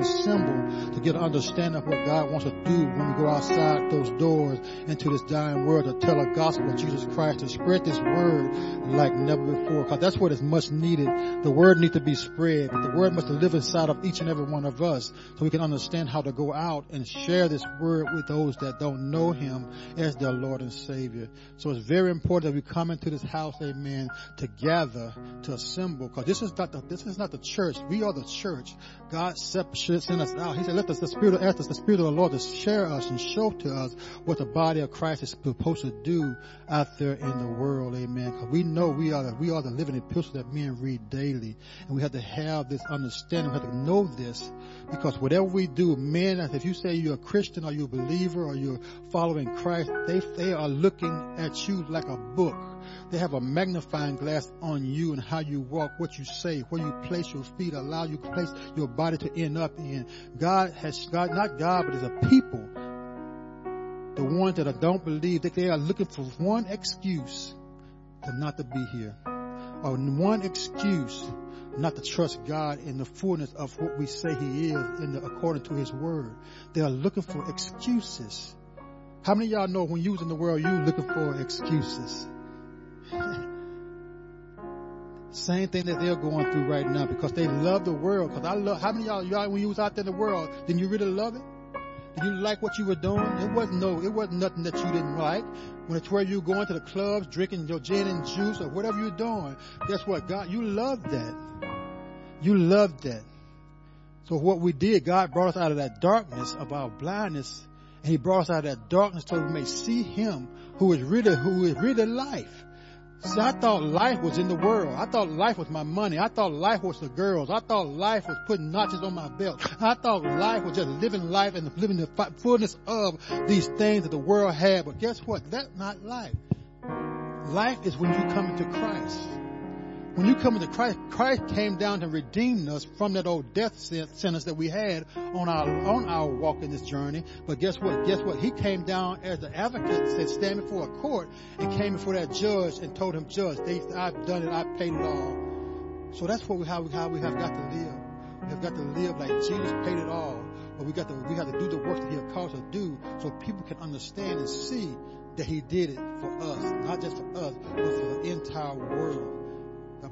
assemble to get an understanding of what God wants to do when we go outside those doors into this dying world to tell the gospel of Jesus Christ, to spread this word like never before. Because that's what is much needed. The word needs to be spread. The word must live inside of each and every one of us so we can understand how to go out and share this word with those that don't know him as their Lord and Savior. So it's very important that we come into this house, amen, together to assemble. Because this is not the, this is not the church. We are the church. God sent us out. He said, let us, the Spirit of, the Spirit of the Lord to share us and show to us what the body of Christ is supposed to do out there in the world. Amen. Because we know we are the, we are the living epistle that men read daily. And we have to have this understanding. We have to know this because whatever we do, men, if you say you're a Christian or you're a believer or you're following Christ, they, they are looking at you like a book. They have a magnifying glass on you and how you walk, what you say, where you place your feet, allow you place your body to end up in. God has, God, not God, but as a people, the ones that don't believe, that they are looking for one excuse to not to be here. Or one excuse not to trust God in the fullness of what we say He is in the, according to His Word. They are looking for excuses. How many of y'all know when you was in the world, you looking for excuses? Same thing that they're going through right now because they love the world. Because I love, how many y'all, y'all, when you was out there in the world, didn't you really love it? Did you like what you were doing? It wasn't no, it wasn't nothing that you didn't like. When it's where you going to the clubs, drinking your gin and juice or whatever you're doing, guess what? God, you loved that. You loved that. So what we did, God brought us out of that darkness of our blindness, and He brought us out of that darkness so we may see Him who is really, who is really life. See, I thought life was in the world. I thought life was my money. I thought life was the girls. I thought life was putting notches on my belt. I thought life was just living life and living the fullness of these things that the world had. But guess what? That's not life. Life is when you come into Christ. When you come into Christ, Christ came down to redeem us from that old death sentence that we had on our on our walk in this journey. But guess what? Guess what? He came down as the advocate, said, stand before a court, and came before that judge and told him, Judge, they, I've done it, I've paid it all. So that's what we how we how we have got to live. We have got to live like Jesus paid it all. But we got to we have to do the work that He has called us to do, so people can understand and see that He did it for us, not just for us, but for the entire world.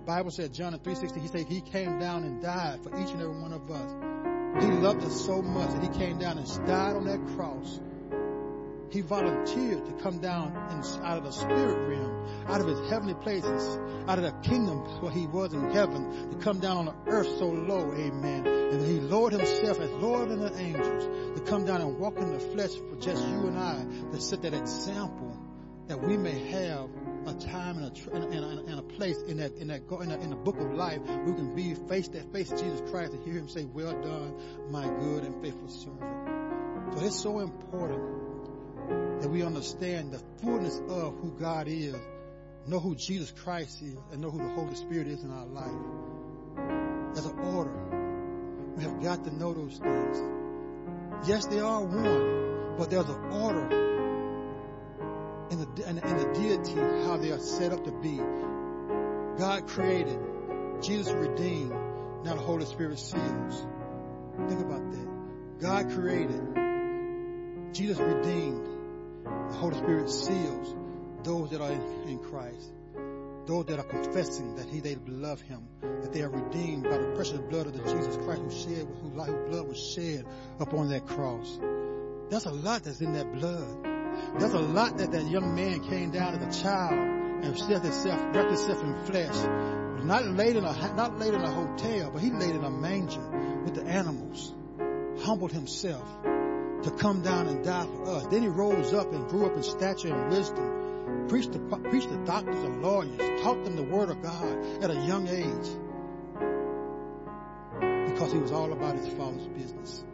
Bible said, John 3.16, he said he came down and died for each and every one of us. He loved us so much that he came down and died on that cross. He volunteered to come down in, out of the spirit realm, out of his heavenly places, out of the kingdom where he was in heaven, to come down on the earth so low, amen. And he lowered himself as Lord of the angels, to come down and walk in the flesh for just you and I, to set that example that we may have a time and a, and a, and a place in that in that in, in the book of life we can be face to face Jesus Christ and hear Him say, "Well done, my good and faithful servant." So it's so important that we understand the fullness of who God is, know who Jesus Christ is, and know who the Holy Spirit is in our life. There's an order. We have got to know those things. Yes, they are one, but there's an order in the, in, in the deity, how they are set up to be. God created, Jesus redeemed, now the Holy Spirit seals. Think about that. God created, Jesus redeemed, the Holy Spirit seals those that are in, in Christ. Those that are confessing that he they love him, that they are redeemed by the precious blood of the Jesus Christ who shed, whose life blood was shed upon that cross. That's a lot that's in that blood. There's a lot that that young man came down as a child and set himself, wrapped himself in flesh. Not laid in a, not laid in a hotel, but he laid in a manger with the animals. Humbled himself to come down and die for us. Then he rose up and grew up in stature and wisdom. Preached to, preached to doctors and lawyers. Taught them the word of God at a young age. Because he was all about his father's business.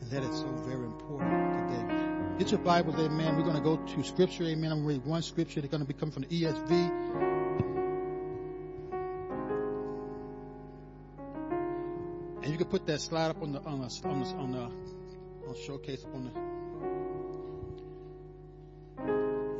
And that is so very important. Get your Bibles, amen. We're going to go to scripture, amen. I'm going to read one scripture. It's going to be coming from the ESV. And you can put that slide up on the, on the, on the, on the, on showcase up on the,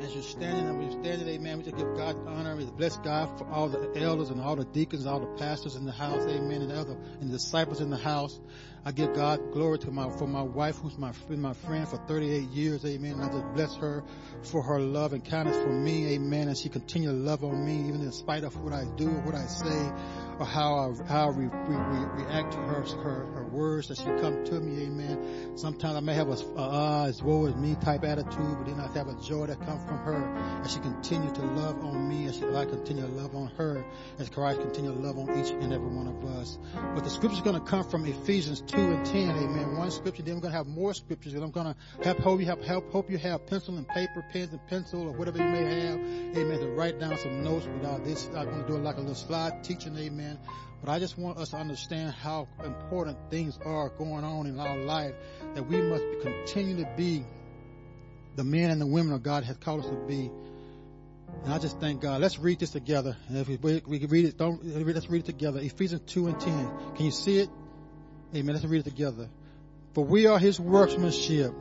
as you're standing and we're standing, amen, we just give God honor. We bless God for all the elders and all the deacons, all the pastors in the house, amen, and the other and the disciples in the house. I give God glory to my for my wife who's my been my friend for 38 years, amen. And I just bless her for her love and kindness for me, amen. And she continue to love on me even in spite of what I do what I say or how I, how we, we, we react to her, her, her words that she come to me, amen. Sometimes I may have a, ah, uh, as woe as me type attitude, but then I have a joy that comes from her as she continue to love on me, as she, I continue to love on her, as Christ continue to love on each and every one of us. But the scripture is going to come from Ephesians 2 and 10, amen. One scripture, then we're going to have more scriptures, and I'm going to help, hope you have, help, hope you have pencil and paper, pens and pencil, or whatever you may have, amen, to write down some notes without this. I'm going to do it like a little slide teaching, amen But I just want us to understand how important things are going on in our life that we must continue to be the men and the women of God has called us to be. And I just thank God. Let's read this together. And if we, we can read it, don't let's read it together. Ephesians 2 and 10. Can you see it? Amen. Let's read it together. For we are his workmanship,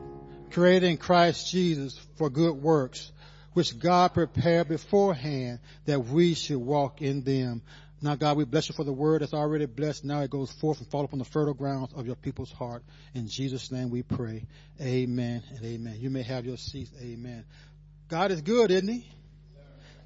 created in Christ Jesus for good works, which God prepared beforehand that we should walk in them. Now, God, we bless you for the word that's already blessed. Now it goes forth and fall upon the fertile grounds of your people's heart. In Jesus' name we pray. Amen and amen. You may have your seats. Amen. God is good, isn't he?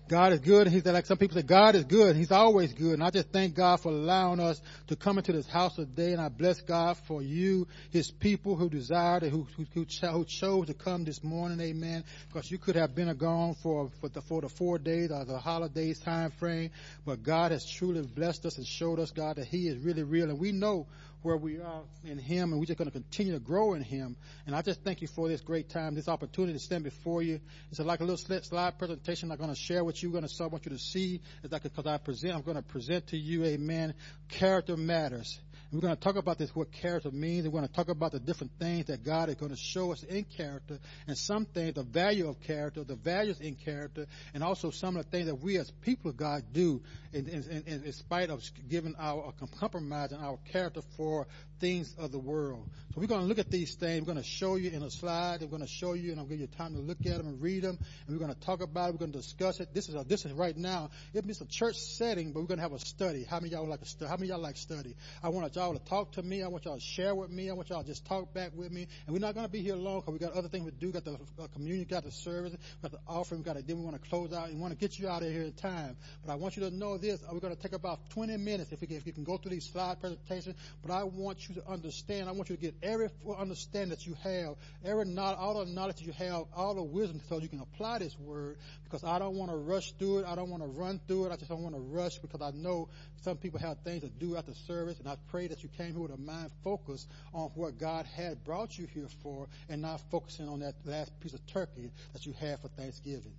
God is good. He's like some people say, God is good. He's always good. And I just thank God for allowing us to come into this house today. And I bless God for you, His people who desired, who, who, who, who chose to come this morning. Amen. Because you could have been gone for, for the, for the four days or the holidays time frame. But God has truly blessed us and showed us, God, that He is really real. And we know where we are in Him, and we're just going to continue to grow in Him. And I just thank you for this great time, this opportunity to stand before you. It's like a little slide presentation I'm going to share with you. Going to, I want you to see, because I present, I'm going to present to you, Amen. Character matters. We're going to talk about this, what character means. We're going to talk about the different things that God is going to show us in character and some things, the value of character, the values in character, and also some of the things that we as people of God do in, in, in, in spite of giving our, uh, compromising our character for things of the world. So we're going to look at these things. We're going to show you in a slide. We're going to show you, and I'll give you time to look at them and read them. And we're going to talk about it. We're going to discuss it. This is a, this is right now. It's a church setting, but we're going to have a study. How many y'all like to study? How many y'all like study? I want y'all to talk to me. I want y'all to share with me. I want y'all to just talk back with me. And we're not going to be here long because we got other things to do. We got the uh, community, got the service, got the offering, we got to, then we want to close out and want to get you out of here in time. But I want you to know this. We're going to take about 20 minutes if we can, if you can go through these slide presentations. But I want you to understand. I want you to get every understanding that you have, every knowledge, all the knowledge that you have, all the wisdom so you can apply this word because I don't want to rush through it. I don't want to run through it. I just don't want to rush because I know some people have things to do after service and I pray that you came here with a mind focused on what God had brought you here for and not focusing on that last piece of turkey that you had for Thanksgiving.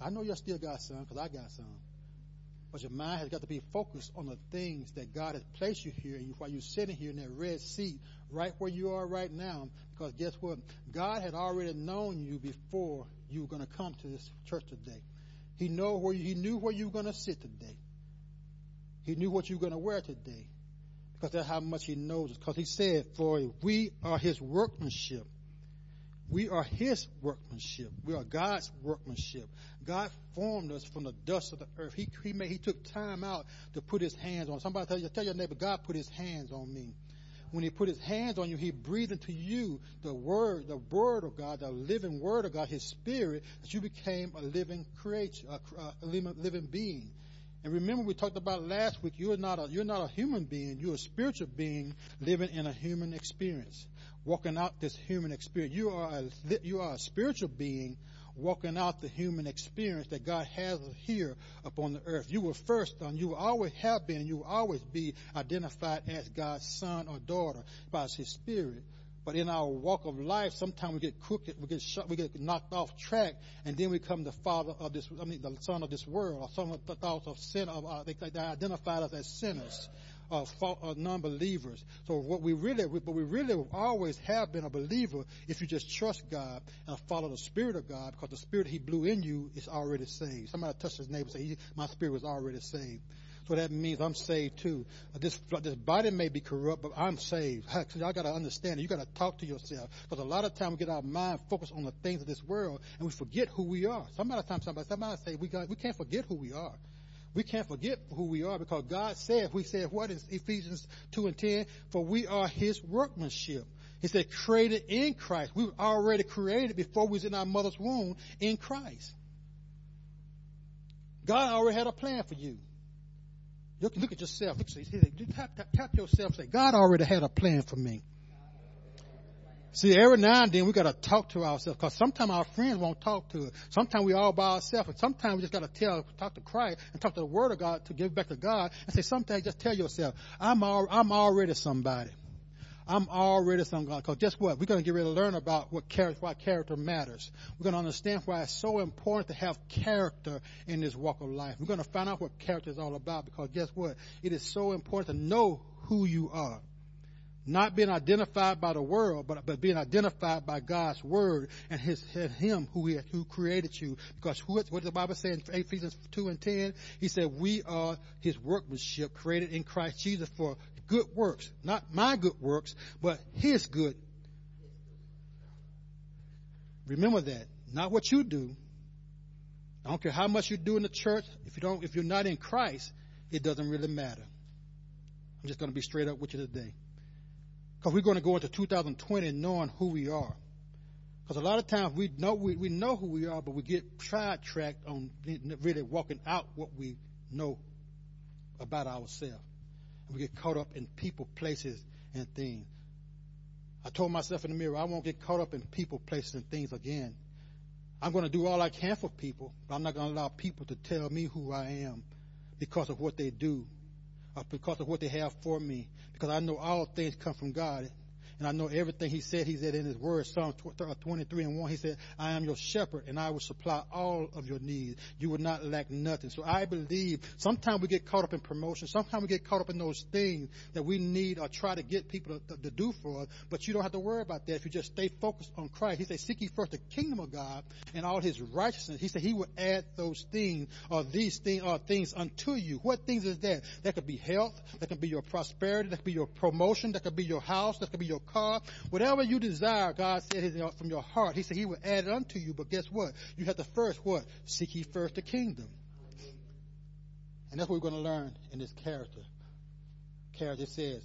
I know you still got some because I got some. But your mind has got to be focused on the things that God has placed you here and while you're sitting here in that red seat right where you are right now. Because guess what? God had already known you before you were going to come to this church today. He know where you, he knew where you were going to sit today. He knew what you were going to wear today. Because that's how much he knows us. Because he said, for we are his workmanship we are His workmanship. We are God's workmanship. God formed us from the dust of the earth. He, he, made, he took time out to put His hands on. Somebody tell, you, tell your neighbor, God put His hands on me. When He put His hands on you, He breathed into you the Word, the Word of God, the living Word of God, His Spirit, that you became a living creature, a, a living being. And remember, we talked about last week. You're not a you're not a human being. You're a spiritual being living in a human experience walking out this human experience. You are a, you are a spiritual being walking out the human experience that God has here upon the earth. You were first and you will always have been and you will always be identified as God's son or daughter by his spirit. But in our walk of life, sometimes we get crooked, we get shot, we get knocked off track, and then we become the father of this, I mean, the son of this world, or some of the thoughts of sin, of, uh, they, they identified us as sinners uh, uh, non-believers. So what we really, but we really always have been a believer if you just trust God and follow the Spirit of God, because the Spirit He blew in you is already saved. Somebody touch his neighbor and say, "My spirit was already saved." So that means I'm saved too. Uh, this this body may be corrupt, but I'm saved. So Y'all got to understand it. You got to talk to yourself because a lot of times we get our mind focused on the things of this world and we forget who we are. Somebody time somebody somebody say we got we can't forget who we are. We can't forget who we are because God said, we said what in Ephesians 2 and 10? For we are His workmanship. He said, created in Christ. We were already created before we was in our mother's womb in Christ. God already had a plan for you. Look, look at yourself. Look, see, tap, tap, tap yourself. Say, God already had a plan for me. See, every now and then we got to talk to ourselves because sometimes our friends won't talk to us. Sometimes we all by ourselves, and sometimes we just got to tell, talk to Christ and talk to the Word of God to give back to God and say, sometimes just tell yourself, I'm all, I'm already somebody. I'm already some God. Because guess what? We're going to get ready to learn about what character, why character matters. We're going to understand why it's so important to have character in this walk of life. We're going to find out what character is all about because guess what? It is so important to know who you are. Not being identified by the world, but, but being identified by God's word and his, and him who he, who created you. Because what, what the Bible say in Ephesians 2 and 10? He said, we are his workmanship created in Christ Jesus for good works. Not my good works, but his good. Remember that. Not what you do. I don't care how much you do in the church. If you don't, if you're not in Christ, it doesn't really matter. I'm just going to be straight up with you today. Because we're going to go into 2020 knowing who we are. Because a lot of times we know we, we know who we are, but we get sidetracked on really walking out what we know about ourselves. We get caught up in people, places, and things. I told myself in the mirror, I won't get caught up in people, places, and things again. I'm going to do all I can for people, but I'm not going to allow people to tell me who I am because of what they do or because of what they have for me because I know all things come from God. And I know everything he said, he said in his word, Psalm uh, 23 and 1, he said, I am your shepherd and I will supply all of your needs. You will not lack nothing. So I believe sometimes we get caught up in promotion. Sometimes we get caught up in those things that we need or try to get people to, to do for us. But you don't have to worry about that if you just stay focused on Christ. He said, seek ye first the kingdom of God and all his righteousness. He said he will add those things or these things or things unto you. What things is that? That could be health. That could be your prosperity. That could be your promotion. That could be your house. That could be your car. Whatever you desire, God said from your heart. He said he will add it unto you. But guess what? You have to first what? Seek ye first the kingdom. And that's what we're going to learn in this character. Character says,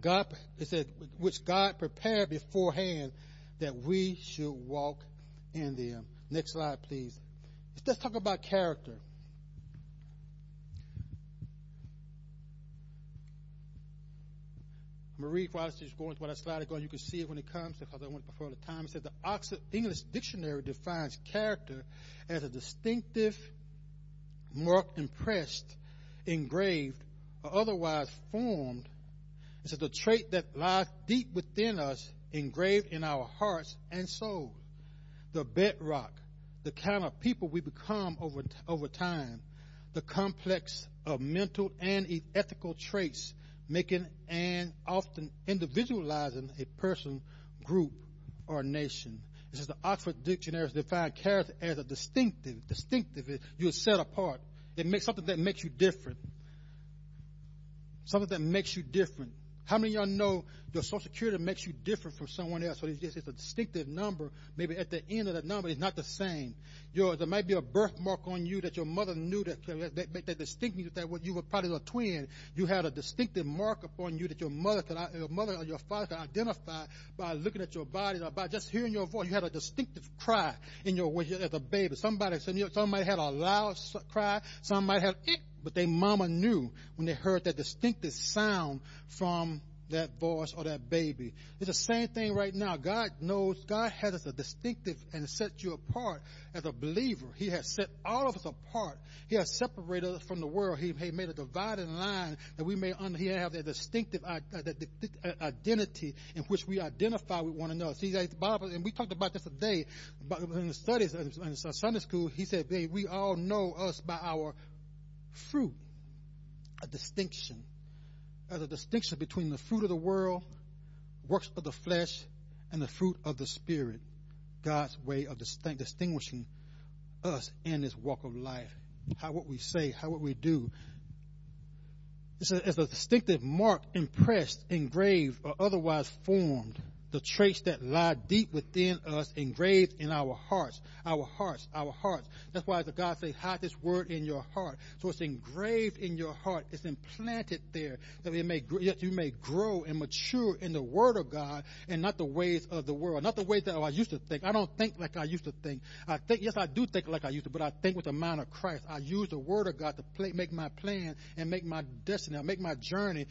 God, it said, which God prepared beforehand that we should walk in them. Next slide, please. Let's talk about character. I'm going to read while I going while that slide is going. You can see it when it comes because I want went before the time. It says the Oxford English Dictionary defines character as a distinctive mark impressed, engraved, or otherwise formed. It says the trait that lies deep within us, engraved in our hearts and souls. The bedrock, the kind of people we become over, over time, the complex of mental and ethical traits making and often individualizing a person, group, or nation. This is the Oxford Dictionary defines character as a distinctive, distinctive. You're set apart. It makes something that makes you different. Something that makes you different. How many of y'all know your social security makes you different from someone else? So it's just it's a distinctive number. Maybe at the end of the number, it's not the same. Your, there might be a birthmark on you that your mother knew that that, that distinct you that you were probably a twin. You had a distinctive mark upon you that your mother could, your mother or your father could identify by looking at your body or by just hearing your voice. You had a distinctive cry in your as a baby. Somebody, somebody had a loud cry. Some might have it but their mama knew when they heard that distinctive sound from that voice or that baby. It's the same thing right now. God knows, God has us a distinctive and set you apart as a believer. He has set all of us apart. He has separated us from the world. He, he made a dividing line that we may under, he have that distinctive uh, identity in which we identify with one another. See, the Bible, and we talked about this today in the studies in Sunday school. He said, we all know us by our fruit, a distinction. As a distinction between the fruit of the world, works of the flesh, and the fruit of the spirit. God's way of distinguishing us in this walk of life. How what we say, how what we do It's a, it's a distinctive mark impressed, engraved, or otherwise formed the traits that lie deep within us, engraved in our hearts, our hearts, our hearts. That's why the God says, hide this word in your heart. So it's engraved in your heart. It's implanted there that it may, you may grow and mature in the word of God and not the ways of the world, not the ways that I used to think. I don't think like I used to think. I think, yes, I do think like I used to, but I think with the mind of Christ. I use the word of God to play, make my plan and make my destiny, I make my journey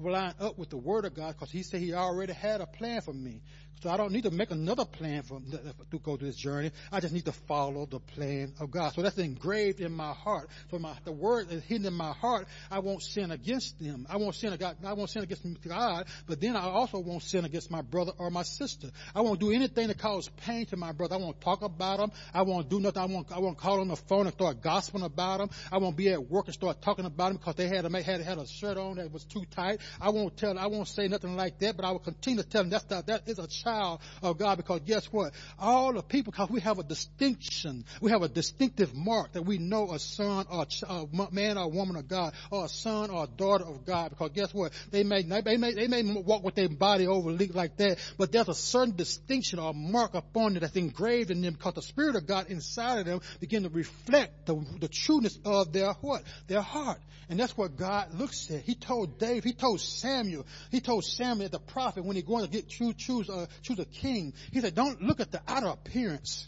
line up with the word of God because he said he already had a plan for me from me. So I don't need to make another plan to go through this journey. I just need to follow the plan of God. So that's engraved in my heart. So my, the word is hidden in my heart. I won't sin against them. I won't sin against, I won't sin against God, but then I also won't sin against my brother or my sister. I won't do anything that causes pain to my brother. I won't talk about them. I won't do nothing. I won't, I won't call on the phone and start gossiping about them. I won't be at work and start talking about them because they had a, had, had a shirt on that was too tight. I won't tell, I won't say nothing like that, but I will continue to tell them that's, that, that is a child child of God because guess what? All the people, because we have a distinction, we have a distinctive mark that we know a son or a man or woman of God or a son or a daughter of God because guess what? They may, they may, they may walk with their body over like that, but there's a certain distinction or mark upon it that's engraved in them because the Spirit of God inside of them begin to reflect the, the trueness of their what? Their heart. And that's what God looks at. He told Dave, he told Samuel, he told Samuel the prophet when he going to get choose, choose, uh, choose a king. He said, don't look at the outer appearance.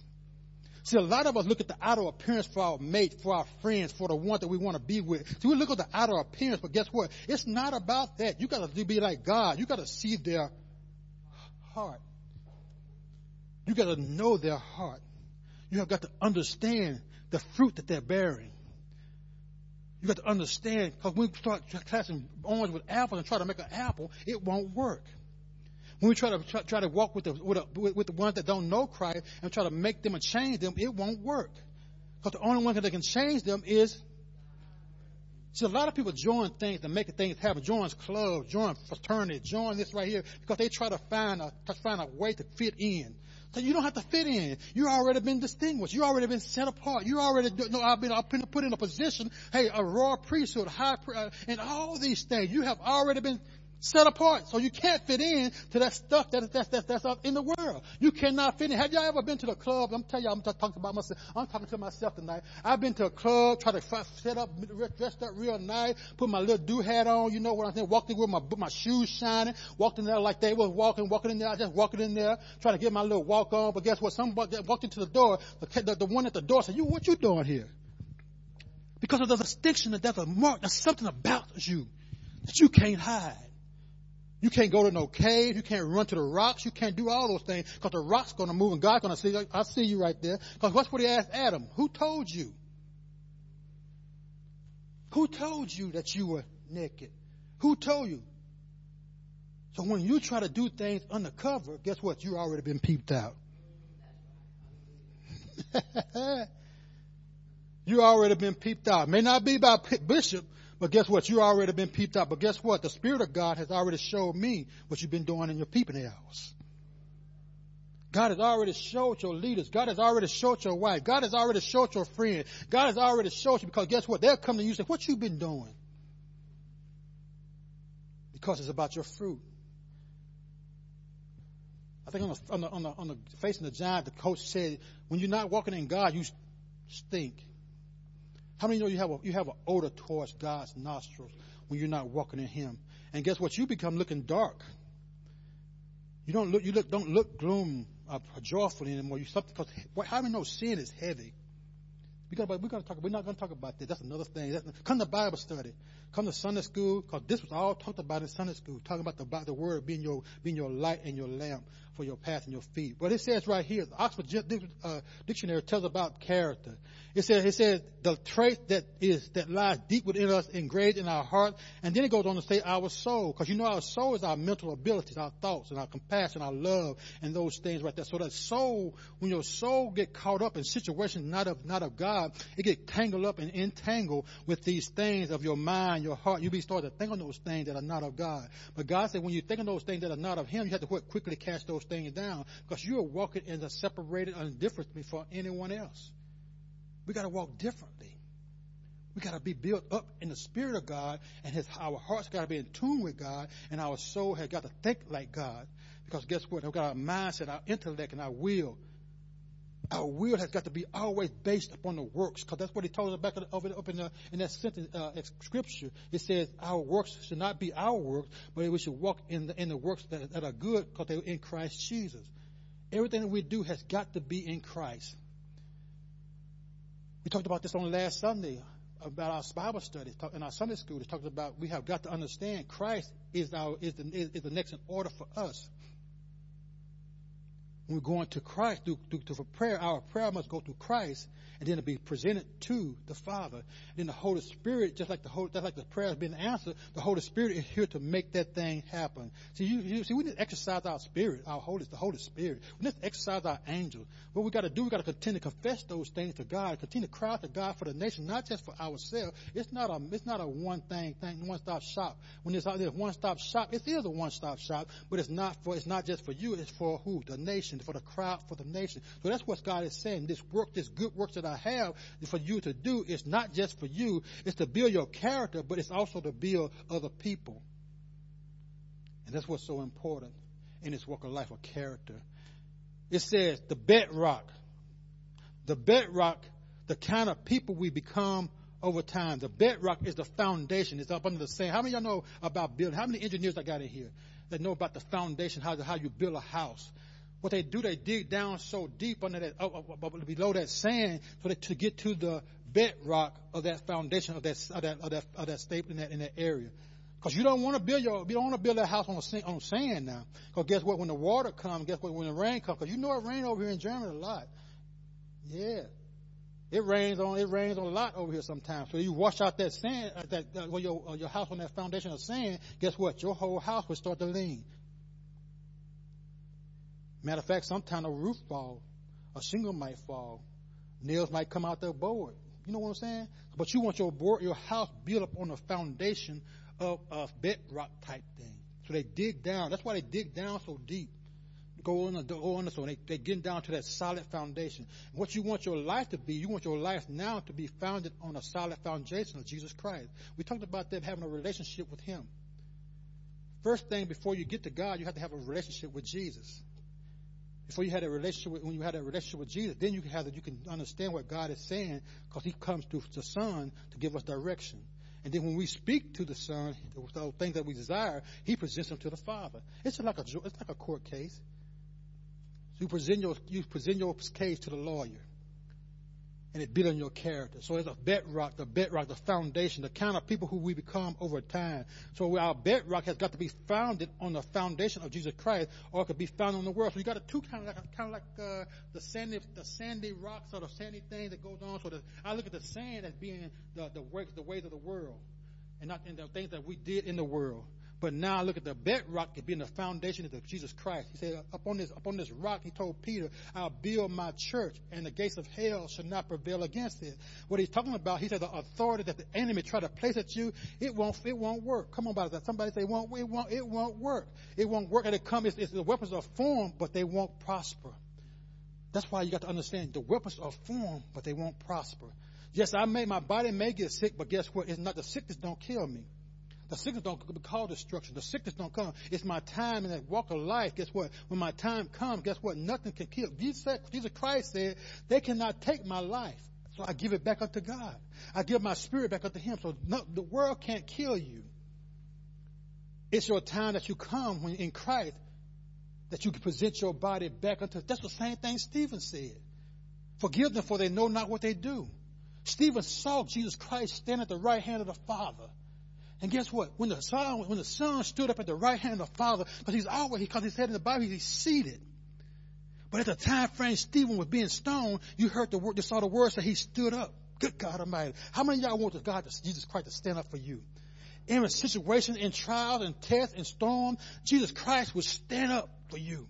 See, a lot of us look at the outer appearance for our mate, for our friends, for the one that we want to be with. So we look at the outer appearance, but guess what? It's not about that. You gotta be like God. You gotta see their heart. You gotta know their heart. You have got to understand the fruit that they're bearing. You got to understand, because when we start classing orange with apples and try to make an apple, it won't work. When we try to try, try to walk with the with, a, with the ones that don't know Christ and try to make them and change them, it won't work. Because the only one that can change them is See, a lot of people join things to make things happen. Join clubs, join fraternity, join this right here because they try to find a to find a way to fit in. So you don't have to fit in. You already been distinguished. You already been set apart. You already know I've been, I've been put in a position. Hey, a royal priesthood, high, uh, and all these things. You have already been set apart. So you can't fit in to that stuff that, that's, that's, that's up in the world. You cannot fit in. Have y'all ever been to the club? I'm telling you, I'm talking about myself. I'm talking to myself tonight. I've been to a club, try to set up, dressed up real nice, put my little do hat on, you know what I'm saying, walked in with my, my shoes shining, walked in there like they was walking, walking in there, I just walking in there, trying to get my little walk on, but guess what? Somebody walked into the door, the, the, the one at the door said, you, what you doing here? Because of the distinction that there's a mark, there's something about you that you can't hide. You can't go to no cave. You can't run to the rocks. You can't do all those things because the rock's going to move and God's going to see. I see you right there. Because what's what he asked Adam? Who told you? Who told you that you were naked? Who told you? So when you try to do things undercover, guess what? You already been peeped out. you already been peeped out. May not be by bishop, but guess what? You already been peeped out. But guess what? The Spirit of God has already showed me what you've been doing in your peeping hours. God has already showed your leaders. God has already showed your wife. God has already showed your friend. God has already showed you because guess what? They'll come to you and say, what you been doing? Because it's about your fruit. I think on the, on the, on the, on the the giant, the coach said, when you're not walking in God, you stink. How many know you have a, you have an odor towards God's nostrils when you're not walking in Him? And guess what? You become looking dark. You don't look, you look, don't look gloom, uh, joyful anymore. You something because how many know sin is heavy? We got, we got to talk. We're not going to talk about that. That's another thing. That's, come to Bible study. Come to Sunday school because this was all talked about in Sunday school. Talking about the, about the word being your being your light and your lamp for your path and your feet. But it says right here, the Oxford uh, Dictionary tells about character. It says, it says the trait that is, that lies deep within us, engraved in our heart. And then it goes on to say our soul. Cause you know our soul is our mental abilities, our thoughts and our compassion, our love and those things right there. So that soul, when your soul get caught up in situations not of, not of God, it get tangled up and entangled with these things of your mind, your heart. You be starting to think on those things that are not of God. But God said when you think on those things that are not of Him, you have to quickly cast those down because you are walking in a separated and different before anyone else. We got to walk differently. We got to be built up in the Spirit of God, and his, our hearts got to be in tune with God, and our soul has got to think like God. Because guess what? We've got our mindset, our intellect, and our will. Our will has got to be always based upon the works, because that's what he told us back up in, the, in that sentence, uh, scripture. It says our works should not be our works, but we should walk in the, in the works that, that are good, because they're in Christ Jesus. Everything that we do has got to be in Christ. We talked about this on last Sunday about our Bible study in our Sunday school. It talked about we have got to understand Christ is our is the is the next in order for us. When we're going to Christ through, through, through prayer, our prayer must go through Christ and then be presented to the Father. And then the Holy Spirit, just like the whole, just like the prayer has been answered, the Holy Spirit is here to make that thing happen. See, you, you see, we need to exercise our spirit, our Holy, the Holy Spirit. We need to exercise our angels. What we got to do, we got to continue to confess those things to God, continue to cry out to God for the nation, not just for ourselves. It's not a, it's not a one thing, thing, one stop shop. When there's, there's one stop shop, it is a one stop shop, but it's not for, it's not just for you, it's for who? The nation, for the crowd, for the nation. So that's what God is saying. This work, this good works that I have for you to do is not just for you, it's to build your character, but it's also to build other people. And that's what's so important in this work of life of character. It says the bedrock. The bedrock, the kind of people we become over time. The bedrock is the foundation. It's up under the sand. How many of y'all know about building? How many engineers I got in here that know about the foundation, how, how you build a house? What they do, they dig down so deep under that, below that sand, so that to get to the bedrock of that foundation of that of that of that, of that staple in that in that area. Because you don't want to build your, you don't want to build that house on on sand now. Because guess what? When the water comes, guess what? When the rain comes, because you know it rains over here in Germany a lot. Yeah, it rains on it rains on a lot over here sometimes. So you wash out that sand, uh, that uh, well, your uh, your house on that foundation of sand. Guess what? Your whole house will start to lean. Matter of fact, sometimes a roof fall, a shingle might fall, nails might come out the board. You know what I'm saying? But you want your board, your house built up on a foundation of, of bedrock type thing. So they dig down. That's why they dig down so deep. Go on, go on, so they, they get down to that solid foundation. What you want your life to be, you want your life now to be founded on a solid foundation of Jesus Christ. We talked about them having a relationship with Him. First thing before you get to God, you have to have a relationship with Jesus before you had a relationship with, when you had a relationship with Jesus, then you can have that you can understand what God is saying because He comes through the Son to give us direction. And then when we speak to the Son, the things that we desire, He presents them to the Father. It's like a it's like a court case. So you present your you present your case to the lawyer and it built on your character. So it's a bedrock, the bedrock, the foundation, the kind of people who we become over time. So our bedrock has got to be founded on the foundation of Jesus Christ, or it could be found on the world. So you got a two kind of like, kind of like uh, the sandy, the sandy rocks or the sandy thing that goes on. So the, I look at the sand as being the the ways, the ways of the world, and not in the things that we did in the world. But now look at the bedrock being the foundation of Jesus Christ. He said, upon this, upon this rock, he told Peter, I'll build my church and the gates of hell shall not prevail against it. What he's talking about, he said the authority that the enemy try to place at you, it won't, it won't work. Come on, about that. Somebody say, it won't, it won't, it won't work. It won't work. And it comes, it's, it's the weapons are formed, but they won't prosper. That's why you got to understand the weapons are formed, but they won't prosper. Yes, I may, my body may get sick, but guess what? It's not the sickness don't kill me. The sickness don't cause destruction. The sickness don't come. It's my time in that walk of life. Guess what? When my time comes, guess what? Nothing can kill. Jesus, Jesus Christ said, they cannot take my life. So I give it back unto God. I give my spirit back unto Him. So no, the world can't kill you. It's your time that you come when in Christ that you can present your body back unto. That's the same thing Stephen said. Forgive them for they know not what they do. Stephen saw Jesus Christ stand at the right hand of the Father. And guess what? When the son, when the son stood up at the right hand of the father, because he's always, he because he said in the Bible, he's seated. But at the time frame Stephen was being stoned, you heard the word, you saw the words that he stood up. Good God Almighty. How many of y'all want God, Jesus Christ, to stand up for you? In a situation, in trials and tests and storm, Jesus Christ would stand up for you.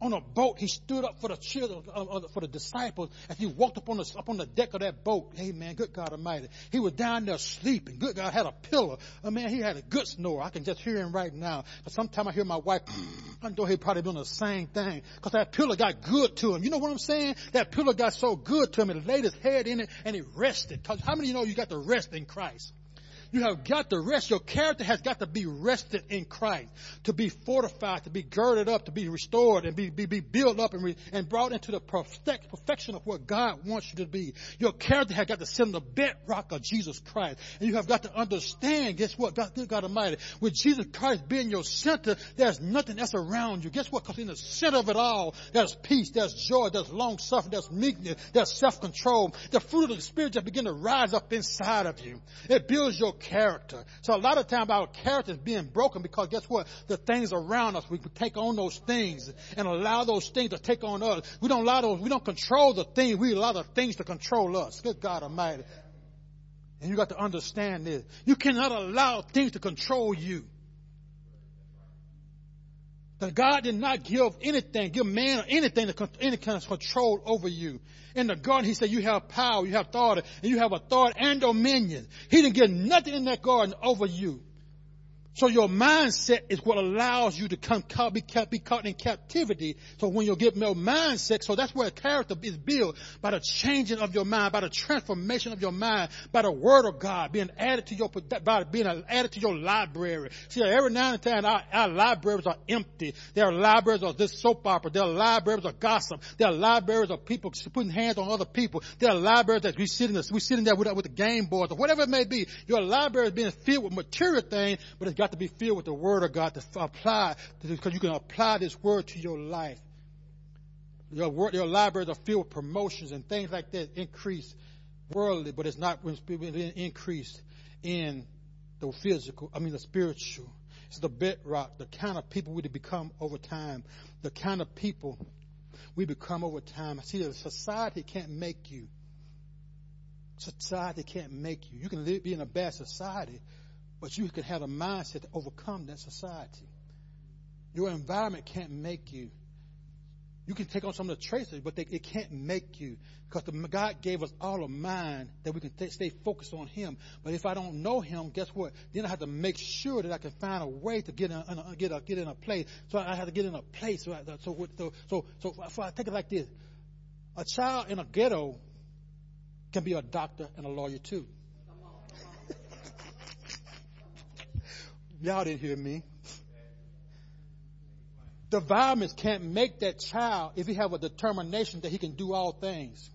On a boat. He stood up for the children, uh, uh, for the disciples as he walked up on the the deck of that boat. Amen. Good God Almighty. He was down there sleeping. Good God had a pillow. I man, he had a good snore. I can just hear him right now. But sometimes I hear my wife. I know he probably doing the same thing because that pillow got good to him. You know what I'm saying? That pillow got so good to him. He laid his head in it and he rested. Cause how many of you know you got to rest in Christ? You have got to rest. Your character has got to be rested in Christ, to be fortified, to be girded up, to be restored, and be, be, be built up and, re, and brought into the perfect, perfection of what God wants you to be. Your character has got to sit on the bedrock of Jesus Christ. And you have got to understand, guess what? God, good God Almighty, with Jesus Christ being your center, there's nothing else around you. Guess what? Because in the center of it all, there's peace, there's joy, there's long suffering, there's meekness, there's self-control. The fruit of the Spirit just begin to rise up inside of you. It builds your character. So a lot of times our character is being broken because guess what? The things around us, we take on those things and allow those things to take on us. We don't allow those, we don't control the things, we allow the things to control us. Good God Almighty. And you got to understand this. You cannot allow things to control you. That God did not give anything, give man anything any kind of control over you. In the garden, He said you have power, you have authority, and you have authority and dominion. He didn't give nothing in that garden over you. So your mindset is what allows you to come be, be caught in captivity. So when you get your mindset, so that's where character is built by the changing of your mind, by the transformation of your mind, by the word of God being added to your, by being added to your library. See, every now and then our, our libraries are empty. There are libraries of this soap opera. There are libraries of gossip. There are libraries of people putting hands on other people. There are libraries that we sit in, we sitting there with, with the game boards or whatever it may be. Your library is being filled with material things, but it's got got to be filled with the Word of God to apply, because you can apply this Word to your life. Your, word, your libraries are filled with promotions and things like that, increase worldly, but it's not increased in the physical, I mean the spiritual. It's the bedrock, the kind of people we become over time, the kind of people we become over time. See that society can't make you. Society can't make you. You can live, be in a bad society, but you can have a mindset to overcome that society. Your environment can't make you. You can take on some of the traits, but they, it can't make you. Because the, God gave us all a mind that we can th- stay focused on Him. But if I don't know Him, guess what? Then I have to make sure that I can find a way to get in, a, get, a, get in a place. So I have to get in a place. So, I, so, so, so, so, so I take it like this. A child in a ghetto can be a doctor and a lawyer too. Y'all didn't hear me. The environments can't make that child if he have a determination that he can do all things.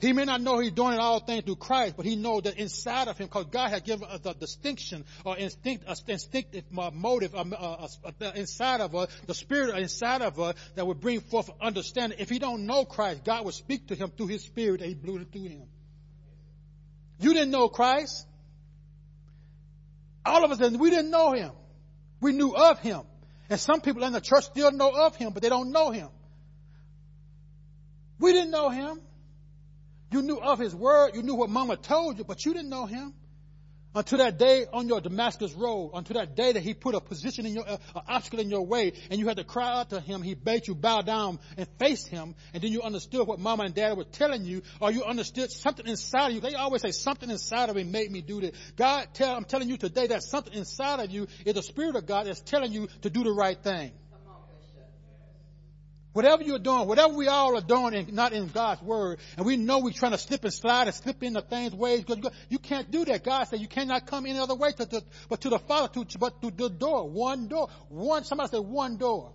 He may not know he's doing all things through Christ, but he knows that inside of him, because God has given us a distinction or instinct, a instinctive motive uh, uh, uh, inside of us, the spirit inside of us that would bring forth understanding. If he don't know Christ, God will speak to him through his spirit that he blew it through him. You didn't know Christ. All of us, and we didn't know him. We knew of him. And some people in the church still know of him, but they don't know him. We didn't know him. You knew of his word. You knew what mama told you, but you didn't know him until that day on your Damascus road, until that day that he put a position in your, uh, an obstacle in your way, and you had to cry out to him. He bade you bow down and face him, and then you understood what mama and dad were telling you, or you understood something inside of you. They always say something inside of me made me do this. God, tell, I'm telling you today that something inside of you is the Spirit of God that's telling you to do the right thing. Whatever you're doing, whatever we all are doing and not in God's word, and we know we're trying to slip and slide and slip into things ways, you can't do that. God said you cannot come any other way to, to, but to the Father, to, but to the door. One door. One, somebody say one door.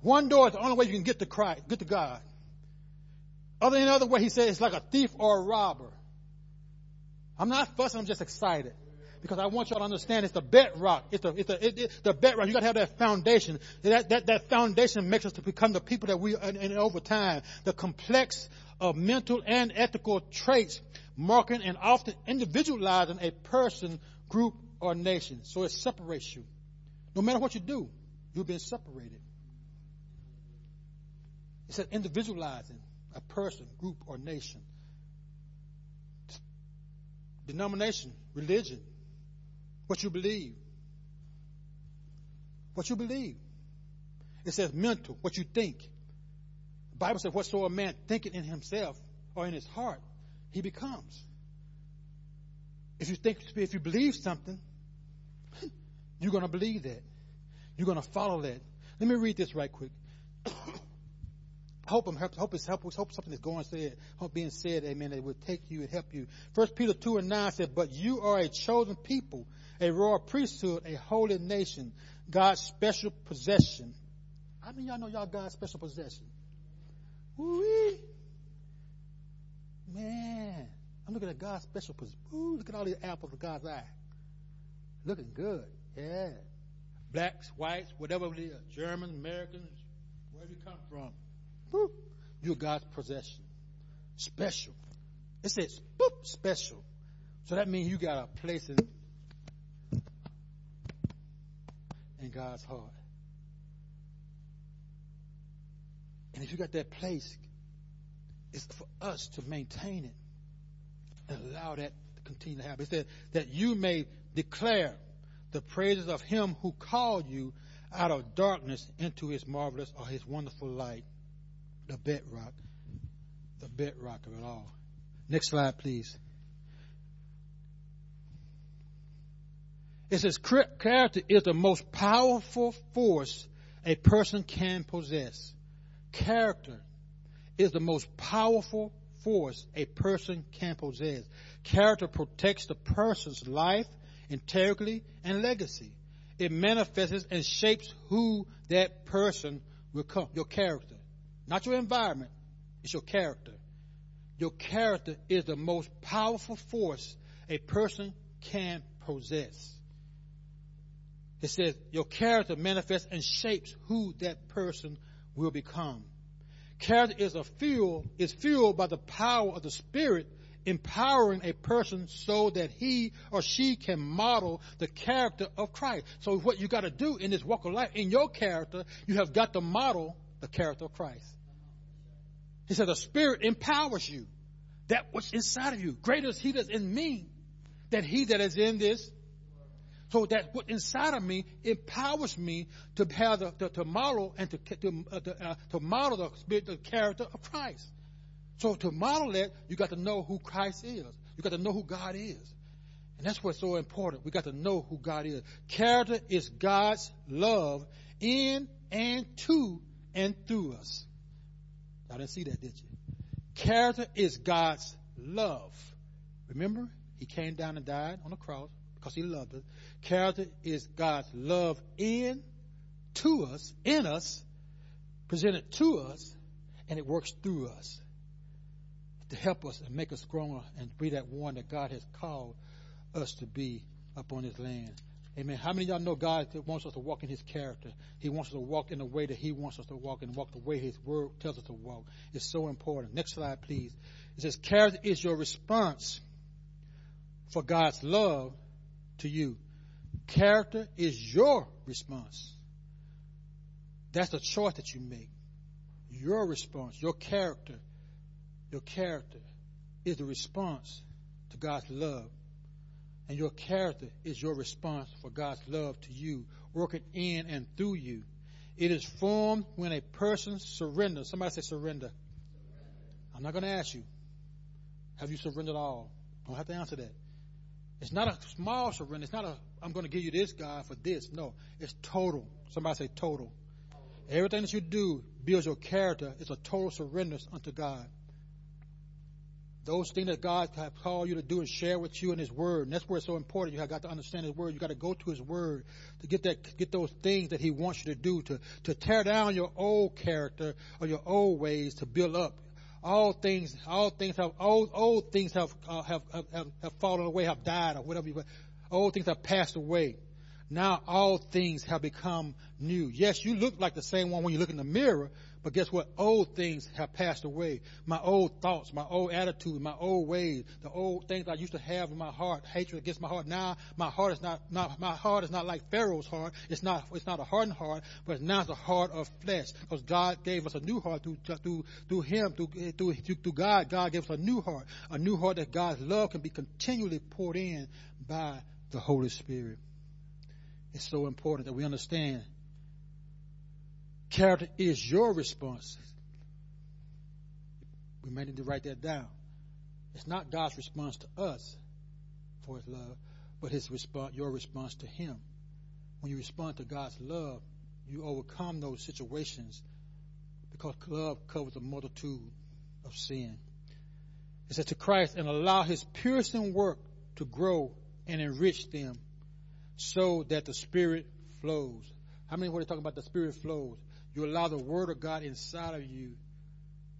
One door is the only way you can get to Christ, get to God. Other than other way, he said it's like a thief or a robber. I'm not fussing, I'm just excited because I want y'all to understand it's the bedrock. It's the, it's the, it, it, the bedrock. You got to have that foundation. That, that, that foundation makes us to become the people that we are and over time. The complex of mental and ethical traits marking and often individualizing a person, group, or nation. So it separates you. No matter what you do, you've been separated. It said individualizing a person, group, or nation. Denomination, religion, what you believe. What you believe. It says mental, what you think. The Bible says, whatsoever man thinketh in himself or in his heart, he becomes. If you think, if you believe something, you're going to believe that. You're going to follow that. Let me read this right quick. hope, I'm, hope, it's, hope, hope something is going said, hope being said, amen, that will take you and help you. First Peter 2 and 9 said, But you are a chosen people, a royal priesthood, a holy nation, God's special possession. I mean, y'all know y'all God's special possession. Woo-wee. Man, I'm looking at God's special possession. Ooh, look at all these apples of God's eye. Looking good. Yeah. Blacks, whites, whatever it is. Germans, Americans, wherever you come from. Woo. You're God's possession. Special. It says, boop, special. So that means you got a place in, in God's heart. And if you got that place, it's for us to maintain it and allow that to continue to happen. It said that you may declare the praises of him who called you out of darkness into his marvelous or his wonderful light. The bedrock. The bedrock of it all. Next slide, please. It says character is the most powerful force a person can possess. Character is the most powerful force a person can possess. Character protects the person's life, integrity, and legacy. It manifests and shapes who that person will become. Your character. Not your environment. It's your character. Your character is the most powerful force a person can possess. It says your character manifests and shapes who that person will become. Character is a fuel, is fueled by the power of the Spirit, empowering a person so that he or she can model the character of Christ. So what you got to do in this walk of life, in your character, you have got to model the character of Christ. He said the Spirit empowers you. That what's inside of you. Greater is He that's in me than He that is in this so that what inside of me empowers me to have the, the to model and to to, uh, to, uh, to model the spirit, the character of Christ. So to model that, you got to know who Christ is. You got to know who God is. And that's what's so important. We got to know who God is. Character is God's love in and to and through us. I didn't see that, did you? Character is God's love. Remember, He came down and died on the cross because he loved us. Character is God's love in, to us, in us, presented to us, and it works through us to help us and make us stronger and be that one that God has called us to be upon his land. Amen. How many of y'all know God wants us to walk in his character? He wants us to walk in the way that he wants us to walk and walk the way his word tells us to walk. It's so important. Next slide, please. It says, character is your response for God's love to you. Character is your response. That's the choice that you make. Your response, your character, your character is the response to God's love. And your character is your response for God's love to you, working in and through you. It is formed when a person surrenders. Somebody say surrender. I'm not going to ask you, have you surrendered all? Don't have to answer that. It's not a small surrender. It's not a, I'm going to give you this, God, for this. No, it's total. Somebody say total. Everything that you do builds your character. It's a total surrender unto God. Those things that God has called you to do and share with you in His Word. And that's where it's so important. You have got to understand His Word. You got to go to His Word to get that, get those things that He wants you to do, to, to tear down your old character or your old ways to build up all things, all things have, old, old things have, uh, have, have, have fallen away, have died, or whatever. You, old things have passed away. Now all things have become new. Yes, you look like the same one when you look in the mirror, but guess what? Old things have passed away. My old thoughts, my old attitude, my old ways, the old things I used to have in my heart, hatred against my heart. Now my heart is not, not my heart is not like Pharaoh's heart. It's not, it's not a hardened heart, but now it's a heart of flesh. Because God gave us a new heart through, through, through Him, through, through, through God. God gave us a new heart, a new heart that God's love can be continually poured in by the Holy Spirit. It's so important that we understand Character is your response. We may need to write that down. It's not God's response to us for his love, but his response, your response to him. When you respond to God's love, you overcome those situations because love covers a multitude of sin. It says to Christ and allow his piercing work to grow and enrich them so that the Spirit flows. How many were talking about the Spirit flows? You allow the Word of God inside of you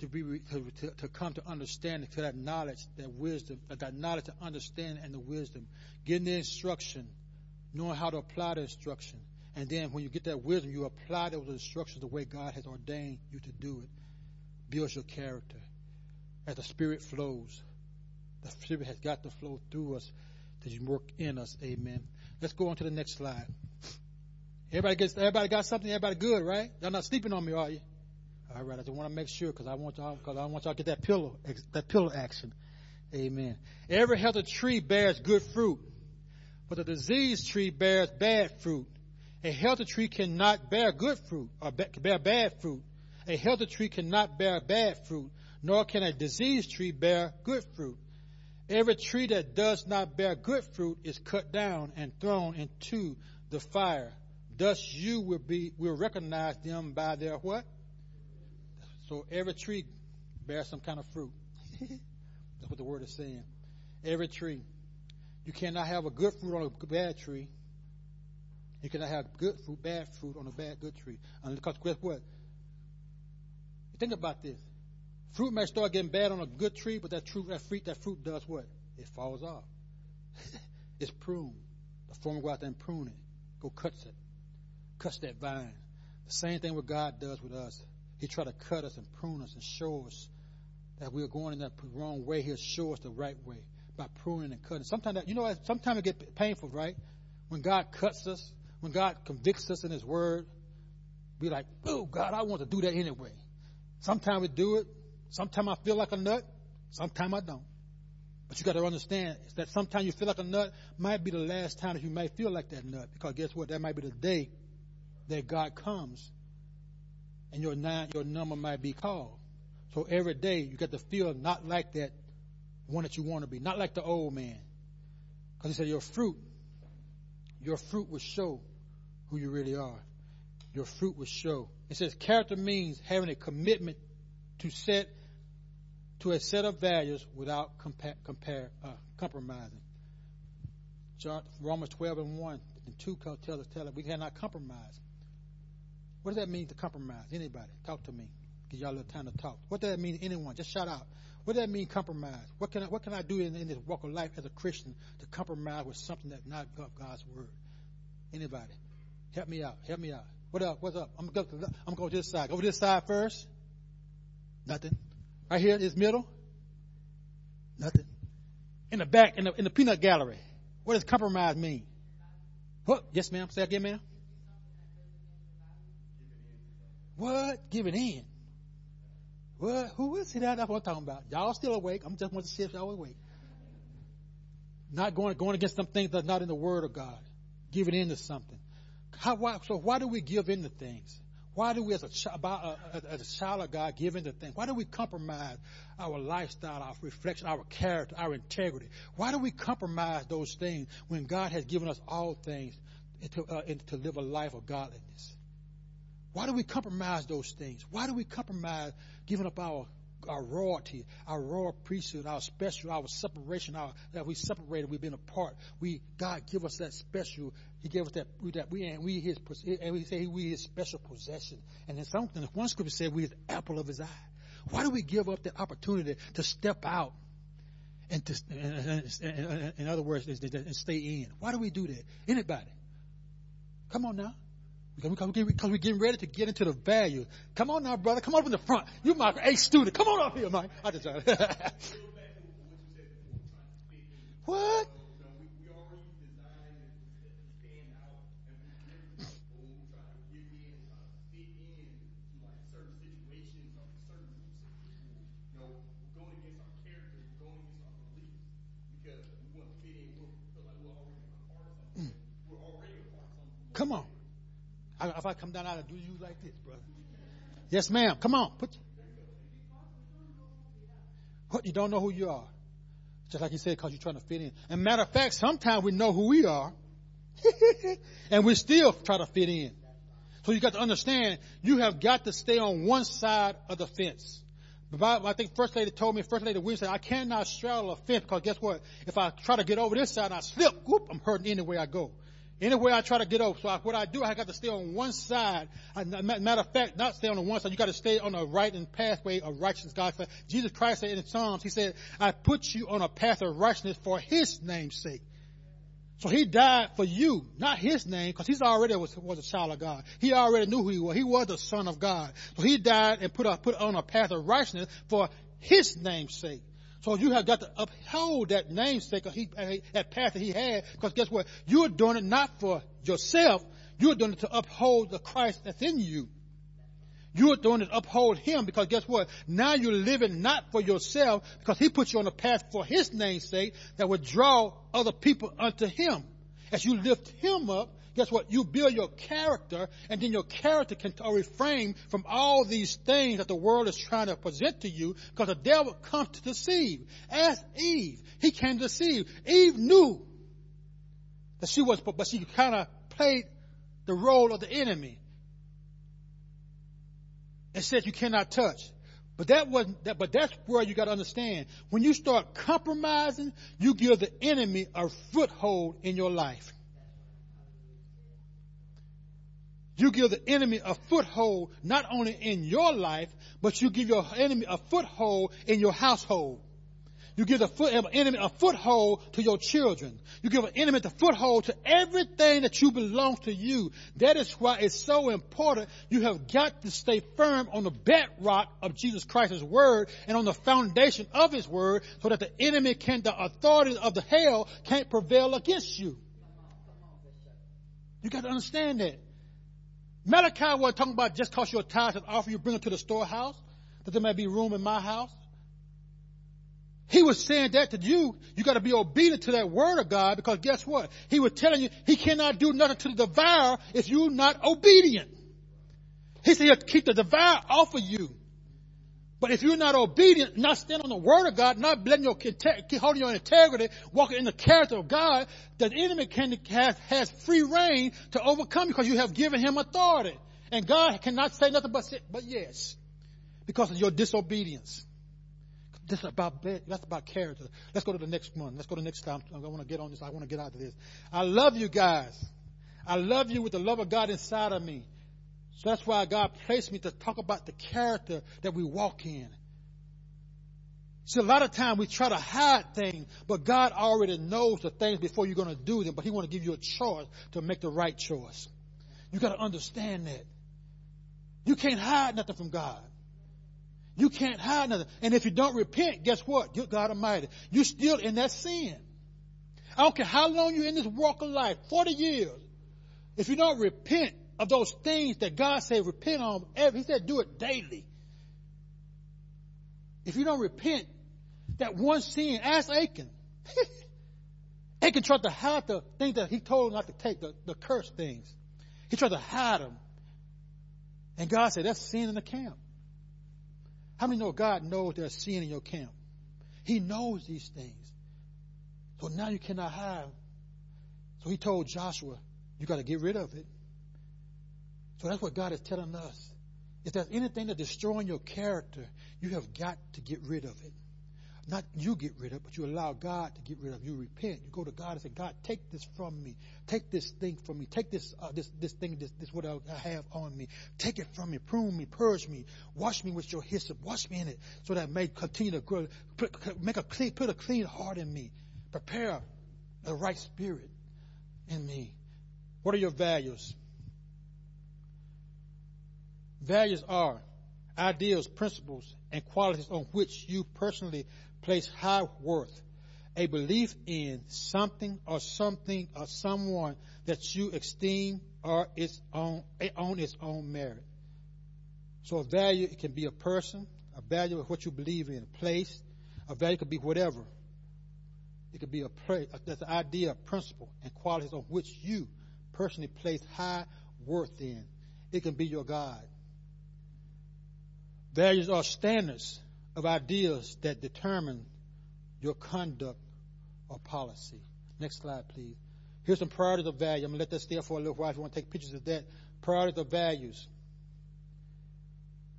to be to, to, to, come to understanding, to that knowledge, that wisdom, uh, that knowledge to understand and the wisdom, getting the instruction, knowing how to apply the instruction, and then when you get that wisdom, you apply those instructions the way God has ordained you to do it. Builds your character as the Spirit flows. The Spirit has got to flow through us to work in us. Amen. Let's go on to the next slide. Everybody gets, everybody got something. Everybody good, right? Y'all not sleeping on me, are you? All right. I just want to make sure because I want y'all, because I want y'all to get that pillow, that pillow action. Amen. Every healthy tree bears good fruit, but the diseased tree bears bad fruit. A healthy tree cannot bear good fruit or bear bad fruit. A healthy tree cannot bear bad fruit, nor can a diseased tree bear good fruit. Every tree that does not bear good fruit is cut down and thrown into the fire. Thus you will be will recognize them by their what? So every tree bears some kind of fruit. That's what the word is saying. Every tree. You cannot have a good fruit on a bad tree. You cannot have good fruit, bad fruit on a bad good tree. And because guess what? Think about this. Fruit may start getting bad on a good tree, but that fruit, that fruit, that fruit does what? It falls off. it's pruned. The farmer go out there and prune it. Go cuts it. Cuts that vine. The same thing what God does with us. He try to cut us and prune us and show us that we are going in the wrong way. He'll show us the right way by pruning and cutting. Sometimes that, you know, sometimes it get painful, right? When God cuts us, when God convicts us in His Word, be like, oh God, I want to do that anyway. Sometimes we do it, Sometimes I feel like a nut, sometimes I don't. But you got to understand that sometimes you feel like a nut might be the last time that you might feel like that nut. Because guess what? That might be the day that God comes and your nine, your number might be called. So every day you got to feel not like that one that you want to be, not like the old man. Because he said your fruit, your fruit will show who you really are. Your fruit will show. It says character means having a commitment to set to a set of values without compare, compare, uh, compromising. John, Romans 12 and 1 and 2 tell us, tell us we cannot compromise. What does that mean to compromise? Anybody? Talk to me. Give y'all a little time to talk. What does that mean to anyone? Just shout out. What does that mean compromise? What can I, what can I do in, in this walk of life as a Christian to compromise with something that's not God's word? Anybody? Help me out. Help me out. What up? What's up? I'm going to I'm to this side. To this side first. Nothing. Right here, in this middle, nothing. In the back, in the, in the peanut gallery, what does compromise mean? What? Yes, ma'am. Say again, ma'am. What? Giving in. What? Who is it? That's what I'm talking about. Y'all still awake. I'm just want to see if y'all awake. Not going going against some things that's not in the Word of God. Giving in to something. How, why, so why do we give in to things? Why do we, as a, uh, as a child of God, give in to things? Why do we compromise our lifestyle, our reflection, our character, our integrity? Why do we compromise those things when God has given us all things to, uh, to live a life of godliness? Why do we compromise those things? Why do we compromise giving up our our royalty, our royal priesthood, our special, our separation, our that we separated, we've been apart. We God give us that special. He gave us that we that we and we his and we say we his special possession. And then something one scripture said we his apple of his eye. Why do we give up that opportunity to step out and to, in other words, and stay in? Why do we do that? Anybody? Come on now. Because we're getting ready to get into the value. Come on now, brother. Come up in the front. You're my A student. Come on up here, Mike. I just What? Come on. I, if I come down and do you like this, brother? Yes, ma'am. Come on. Put. What? You don't know who you are. Just like you said, because you're trying to fit in. And matter of fact, sometimes we know who we are, and we still try to fit in. So you got to understand, you have got to stay on one side of the fence. I think First Lady told me, First Lady Williams said, I cannot straddle a fence because guess what? If I try to get over this side and I slip, whoop, I'm hurting anywhere I go. Anywhere I try to get over. So I, what I do, I got to stay on one side. I, matter of fact, not stay on the one side. You got to stay on the right and pathway of righteousness. God said, Jesus Christ said in Psalms, He said, I put you on a path of righteousness for His name's sake. So he died for you, not his name, because he's already was, was a child of God. He already knew who he was. He was the son of God. So he died and put, a, put on a path of righteousness for his name's sake. So you have got to uphold that namesake, uh, he, that path that he had, because guess what? You're doing it not for yourself. You're doing it to uphold the Christ that's in you. You're doing it to uphold him because guess what? Now you're living not for yourself because he put you on a path for his namesake that would draw other people unto him. As you lift him up, guess what? You build your character and then your character can refrain from all these things that the world is trying to present to you because the devil comes to deceive. Ask Eve. He came to deceive. Eve knew that she was, but she kind of played the role of the enemy and said you cannot touch. But that wasn't that, but that's where you got to understand. When you start compromising, you give the enemy a foothold in your life. You give the enemy a foothold not only in your life, but you give your enemy a foothold in your household. You give the foot, enemy a foothold to your children. You give an enemy the foothold to everything that you belong to you. That is why it's so important. You have got to stay firm on the bedrock of Jesus Christ's word and on the foundation of his word so that the enemy can, the authorities of the hell can't prevail against you. You got to understand that. Malachi was talking about just cause your tithes and offer you bring it to the storehouse, that there may be room in my house. He was saying that to you. You got to be obedient to that word of God because guess what? He was telling you he cannot do nothing to the devourer if you're not obedient. He said he'll keep the devourer off of you. But if you're not obedient, not standing on the word of God, not letting your holding your integrity, walking in the character of God, the enemy can has, has free reign to overcome because you have given him authority. And God cannot say nothing but but yes. Because of your disobedience. This is about that's about character. Let's go to the next one. Let's go to the next time. I want to get on this. I want to get out of this. I love you guys. I love you with the love of God inside of me. So that's why God placed me to talk about the character that we walk in. See, a lot of times we try to hide things, but God already knows the things before you're going to do them, but He want to give you a choice to make the right choice. You got to understand that. You can't hide nothing from God. You can't hide nothing. And if you don't repent, guess what? Good God Almighty. You're still in that sin. I don't care how long you're in this walk of life, 40 years. If you don't repent of those things that God said repent on, He said do it daily. If you don't repent, that one sin, ask Achan. Achan tried to hide the things that he told him not to take, the, the cursed things. He tried to hide them. And God said, that's sin in the camp. How many know God knows there's sin in your camp? He knows these things. So now you cannot hide. So he told Joshua, you got to get rid of it. So that's what God is telling us. If there's anything that's destroying your character, you have got to get rid of it. Not you get rid of it, but you allow God to get rid of it. You repent. You go to God and say, God, take this from me. Take this thing from me. Take this, uh, this, this thing, this, this what I have on me. Take it from me. Prune me. Purge me. Wash me with your hyssop. Wash me in it so that I may continue to grow. Put, make a clean, put a clean heart in me. Prepare the right spirit in me. What are your values? Values are ideals, principles, and qualities on which you personally place high worth, a belief in something or something or someone that you esteem or its own, eh, on its own merit. So a value, it can be a person, a value of what you believe in, a place, a value could be whatever. It could be a place, that's an idea, a principle, and qualities on which you personally place high worth in. it can be your guide. Values are standards of ideas that determine your conduct or policy. Next slide, please. Here's some priorities of value. I'm going to let that stay for a little while if you want to take pictures of that. Priorities of values.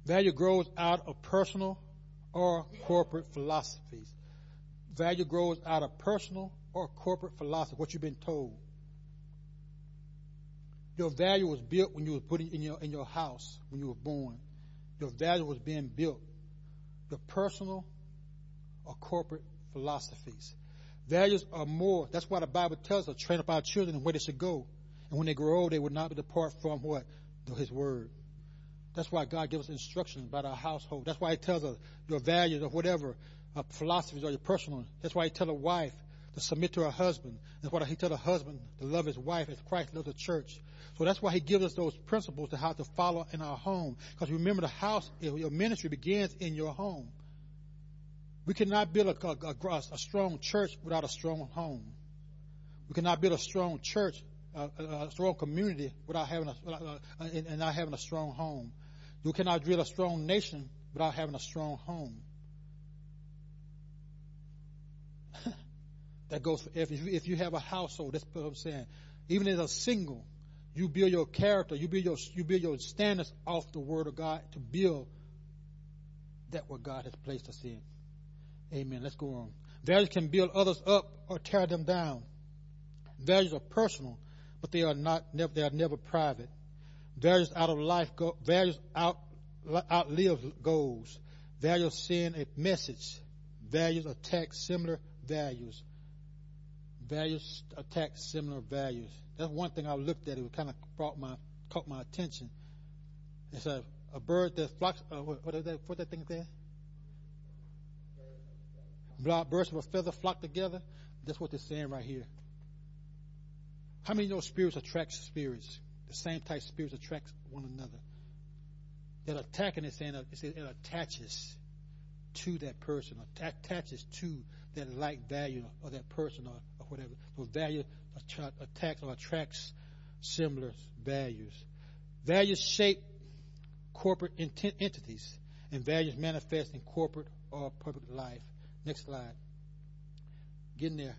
Value grows out of personal or corporate philosophies. Value grows out of personal or corporate philosophy, what you've been told. Your value was built when you were put in your in your house when you were born. Your value was being built. Your personal or corporate philosophies. Values are more. That's why the Bible tells us train up our children where they should go. And when they grow old, they will not depart from what? His word. That's why God gives us instructions about our household. That's why He tells us your values or whatever, uh, philosophies or your personal. That's why He tells a wife to submit to her husband. That's why He tells a husband to love his wife as Christ loves the church. So that's why He gives us those principles to how to follow in our home. Because remember, the house, eh, your ministry begins in your home. We cannot build a, a, a strong church without a strong home. We cannot build a strong church, a, a strong community without having a, and not having a strong home. You cannot build a strong nation without having a strong home. that goes for if if you have a household. That's what I'm saying. Even as a single, you build your character, you build your you build your standards off the Word of God to build that what God has placed us in. Amen. Let's go on. Values can build others up or tear them down. Values are personal, but they are not. Never, they are never private. Values out of life. Go, values out outlive goals. Values send a message. Values attack similar values. Values attack similar values. That's one thing I looked at. It kind of brought my caught my attention. It's a, a bird that flocks. Uh, what, what is that? What that thing there? birds of a feather flock together. That's what they're saying right here. How many know spirits attract spirits? The same type of spirits attract one another. That attacking is saying it attaches to that person, attaches to that like value of that person or, or whatever. So value attacks or attracts similar values. Values shape corporate entities, and values manifest in corporate or public life. Next slide. Get in there.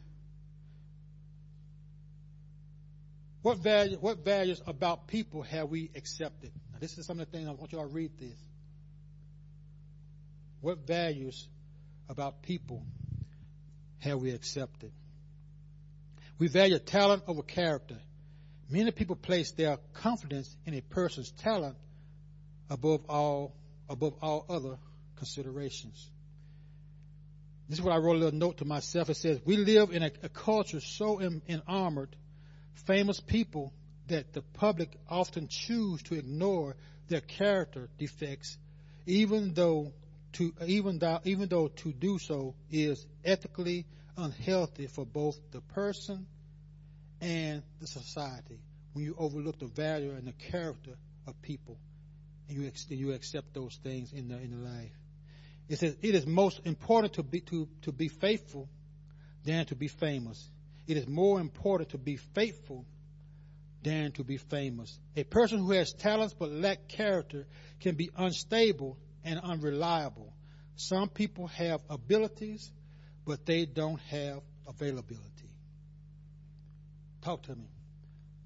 What value, what values about people have we accepted? Now, this is some of the things I want you all to read this. What values about people have we accepted? We value talent over character. Many people place their confidence in a person's talent above all above all other considerations. This is what I wrote a little note to myself. It says, We live in a, a culture so enamored, famous people that the public often choose to ignore their character defects, even though to even though even though to do so is ethically unhealthy for both the person and the society. When you overlook the value and the character of people, and you you accept those things in the in the life. It says it is most important to be to, to be faithful than to be famous. It is more important to be faithful than to be famous. A person who has talents but lack character can be unstable and unreliable. Some people have abilities, but they don't have availability. Talk to me.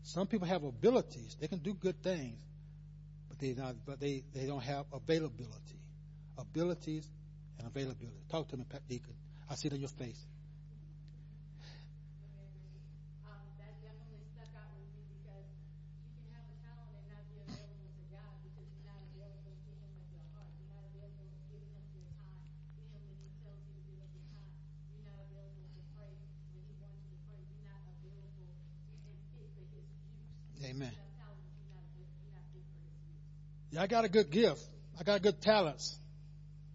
Some people have abilities; they can do good things, but they not, but they, they don't have availability abilities, and availability. Talk to me, Pat Deacon. I see it in your face. Amen. Yeah, I got a good gift. I got good talents.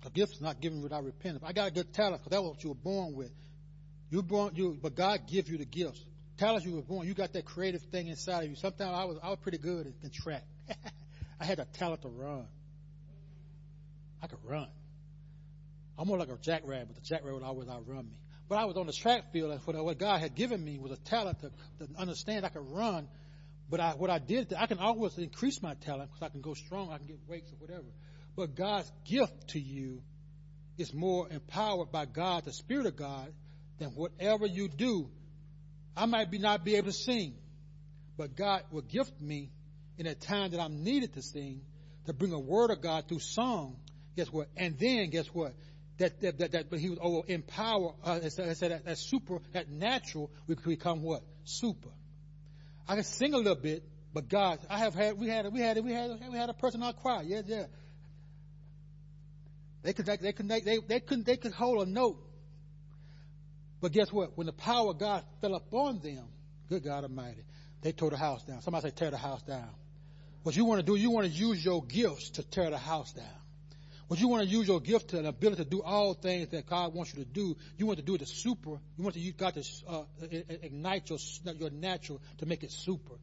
A gift is not given without repentance. I got a good talent because that's what you were born with. You born you, but God gives you the gifts. Talents you were born. You got that creative thing inside of you. Sometimes I was I was pretty good in track. I had a talent to run. I could run. I'm more like a jackrabbit, but the jackrabbit would always outrun me. But I was on the track field, and what God had given me was a talent to, to understand I could run, But I, what I did, I can always increase my talent because I can go strong, I can get weights or whatever. But God's gift to you is more empowered by God, the Spirit of God, than whatever you do. I might be not be able to sing, but God will gift me in a time that I'm needed to sing to bring a word of God through song. Guess what? And then guess what? That that that, that he was oh, empower. Uh, I said that, that super, that natural, we become what? Super. I can sing a little bit, but God, I have had, we had, we had, we had, we had a person in choir. Yeah, yeah. They could, they could, they, they, they could, they could hold a note. But guess what? When the power of God fell upon them, good God Almighty, they tore the house down. Somebody say tear the house down. What you want to do, you want to use your gifts to tear the house down. What you want to use your gift the ability to do all things that God wants you to do, you want to do it to super. You want to use God to uh, ignite your your natural to make it super.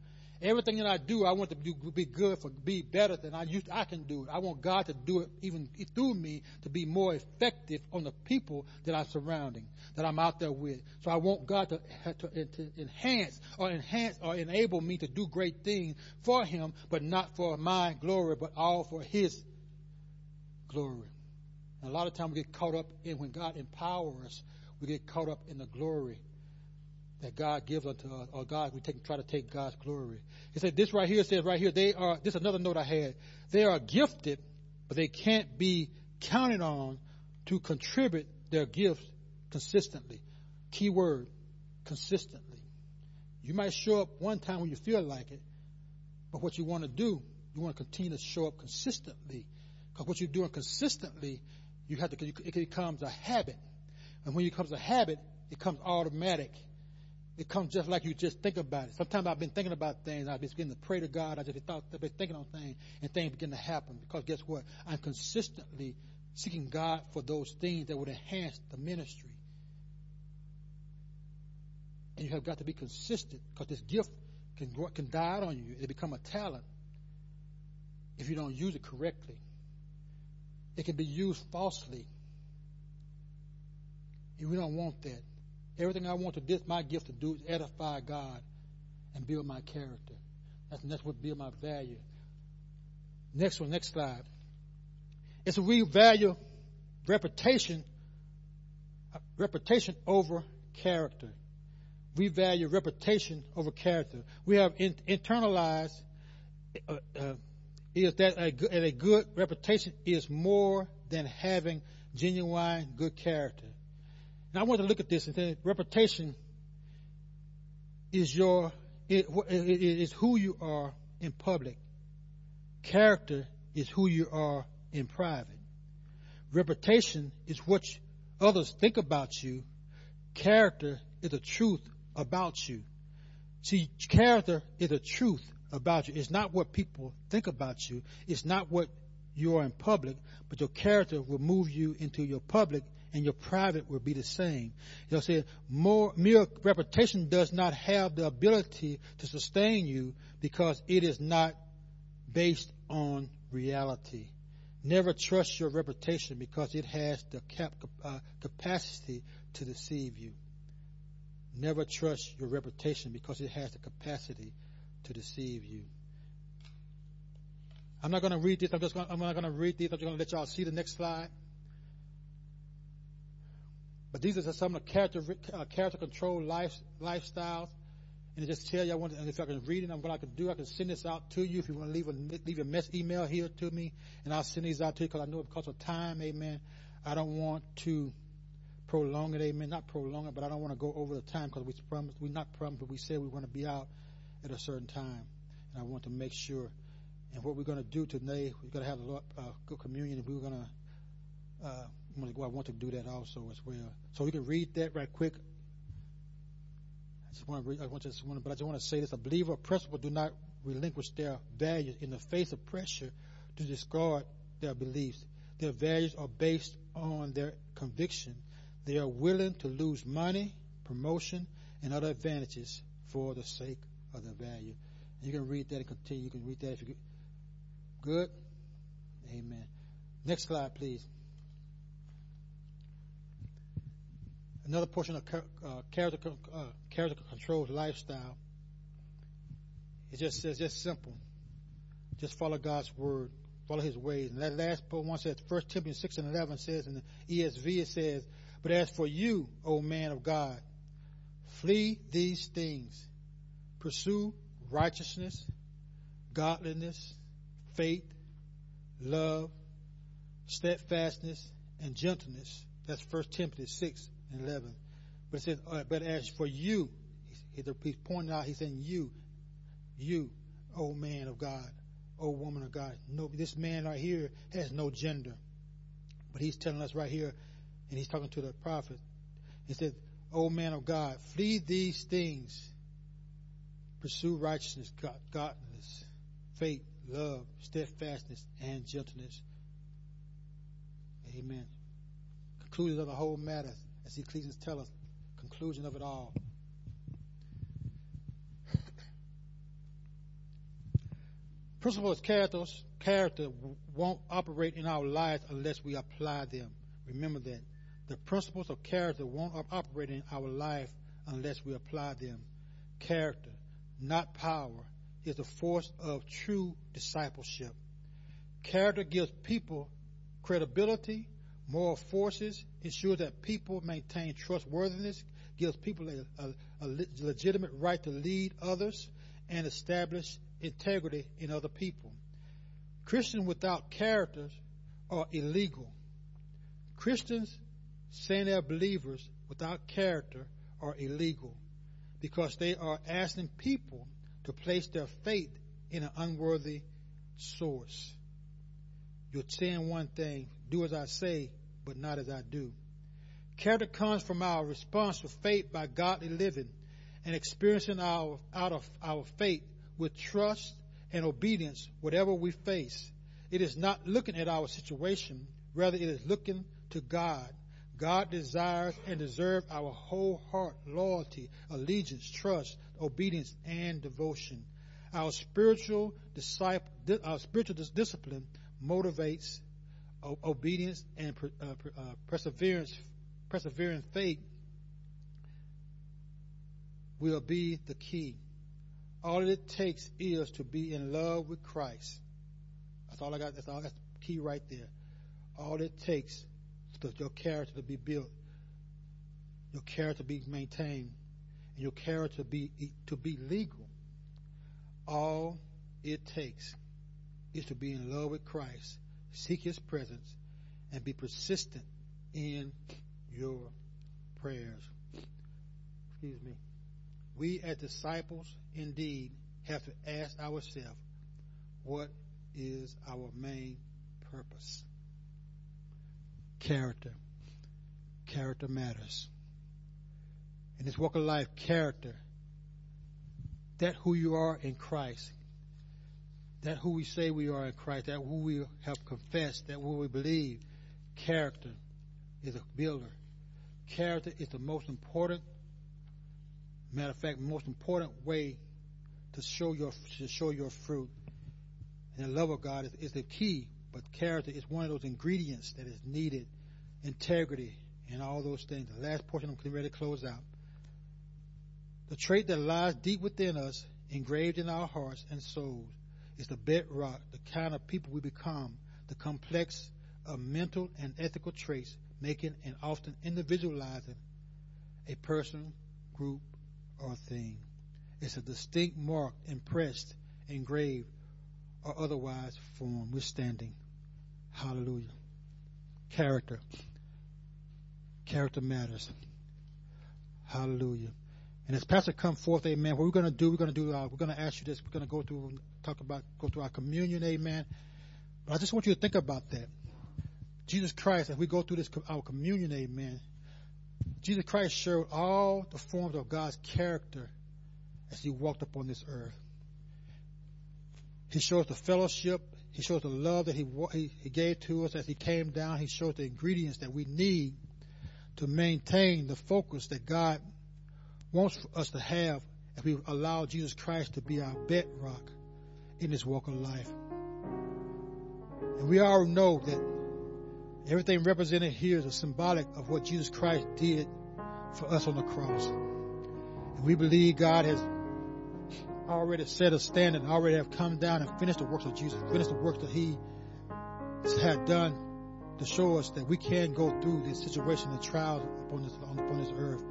Everything that I do, I want to do, be good for be better than I used. I can do it. I want God to do it even through me to be more effective on the people that I'm surrounding, that I'm out there with. So I want God to, to, to enhance or enhance or enable me to do great things for Him, but not for my glory, but all for His glory. And a lot of times we get caught up in when God empowers us, we get caught up in the glory that God gives unto us, or God, we take, try to take God's glory. He said, this right here says right here, they are, this is another note I had. They are gifted, but they can't be counted on to contribute their gifts consistently. Key word, consistently. You might show up one time when you feel like it, but what you want to do, you want to continue to show up consistently because what you're doing consistently, you have to, it becomes a habit. And when it becomes a habit, it becomes automatic. It comes just like you just think about it. Sometimes I've been thinking about things. I've been beginning to pray to God. I just thought, I've been thinking on things, and things begin to happen. Because guess what? I'm consistently seeking God for those things that would enhance the ministry. And you have got to be consistent because this gift can can die on you. It become a talent if you don't use it correctly. It can be used falsely. And we don't want that. Everything I want to this my gift to do is edify God and build my character. That's, that's what build my value. Next one, next slide. It's a real value reputation, reputation over character. We value reputation over character. We have in, internalized uh, uh, is that a, a good reputation is more than having genuine good character. Now I want to look at this and say reputation is your it, it is who you are in public. Character is who you are in private. Reputation is what others think about you. Character is the truth about you. See, character is the truth about you. It's not what people think about you. It's not what you are in public, but your character will move you into your public and your private will be the same. They'll say more mere reputation does not have the ability to sustain you because it is not based on reality. Never trust your reputation because it has the cap, uh, capacity to deceive you. Never trust your reputation because it has the capacity to deceive you. I'm not going to read this. I'm just going, I'm not going to read these. I'm just going to let y'all see the next slide. But these are some of the character, uh, character control life, lifestyles. And just tell you, I want and if I can read it, I'm I can do. I can send this out to you if you want to leave a leave a mess email here to me, and I'll send these out to you because I know because of time, Amen. I don't want to prolong it, Amen. Not prolong it, but I don't want to go over the time because we promised, we not promised, but we said we want to be out at a certain time. And I want to make sure. And what we're going to do today, we're going to have a uh, good communion, and we're going to, uh, I'm going to go. I want to do that also as well. So we can read that right quick. I just want to read, I want to just want to, but I just want to say this: a believer, principle, do not relinquish their values in the face of pressure to discard their beliefs. Their values are based on their conviction. They are willing to lose money, promotion, and other advantages for the sake of the value. You can read that and continue. You can read that if you good. Amen. Next slide, please. Another portion of uh, character uh, character controls lifestyle It just says, just simple. Just follow God's word, follow his ways. And that last one says, 1 Timothy 6 and 11 says in the ESV, it says, But as for you, O man of God, flee these things. Pursue righteousness, godliness, faith, love, steadfastness, and gentleness. That's 1 Timothy 6 and 11. But it says, but as for you, he's, he's pointing out, he's saying you, you, O man of God, O woman of God. No, this man right here has no gender. But he's telling us right here, and he's talking to the prophet. He said, O man of God, flee these things. Pursue righteousness, godliness, faith, love, steadfastness, and gentleness. Amen. Conclusion of the whole matter, as Ecclesiastes tell us, conclusion of it all. Principles of characters, character won't operate in our lives unless we apply them. Remember that. The principles of character won't operate in our life unless we apply them. Character, not power, is the force of true discipleship. Character gives people credibility, moral forces, ensures that people maintain trustworthiness, gives people a, a, a legitimate right to lead others, and establish integrity in other people. Christians without characters are illegal. Christians saying they're believers without character are illegal because they are asking people to place their faith in an unworthy source. You're saying one thing, do as I say, but not as I do. Character comes from our response to faith by godly living and experiencing our, out of our faith with trust and obedience whatever we face. It is not looking at our situation, rather, it is looking to God. God desires and deserves our whole heart loyalty, allegiance, trust, obedience, and devotion. Our spiritual disciple, our spiritual discipline motivates obedience and uh, uh, perseverance, persevering faith will be the key. All it takes is to be in love with Christ. That's all I got. That's all. That's key right there. All it takes your character to be built, your character to be maintained, and your character to be to be legal. All it takes is to be in love with Christ, seek His presence, and be persistent in your prayers. Excuse me. We as disciples indeed have to ask ourselves, what is our main purpose? Character. Character matters. In this walk of life, character, that who you are in Christ, that who we say we are in Christ, that who we have confessed, that who we believe, character is a builder. Character is the most important Matter of fact, most important way to show your to show your fruit and the love of God is, is the key, but character is one of those ingredients that is needed. Integrity and all those things. The last portion I'm getting ready to close out. The trait that lies deep within us, engraved in our hearts and souls, is the bedrock, the kind of people we become, the complex of mental and ethical traits, making and often individualizing a person, group, or thing. It's a distinct mark impressed, engraved, or otherwise formed. We're standing. Hallelujah. Character. Character matters. Hallelujah. And as Pastor come forth, amen, what we're going to do, we're going to do, uh, we're going to ask you this. We're going to go through, talk about, go through our communion, amen. But I just want you to think about that. Jesus Christ, as we go through this, our communion, amen, Jesus Christ showed all the forms of God's character as he walked upon this earth. He shows the fellowship. He shows the love that he, he, he gave to us as he came down. He shows the ingredients that we need to maintain the focus that God wants us to have if we allow Jesus Christ to be our bedrock in this walk of life. And we all know that Everything represented here is a symbolic of what Jesus Christ did for us on the cross. And we believe God has already set a standard, already have come down and finished the works of Jesus, finished the works that He had done to show us that we can go through this situation and trials upon this, upon this earth.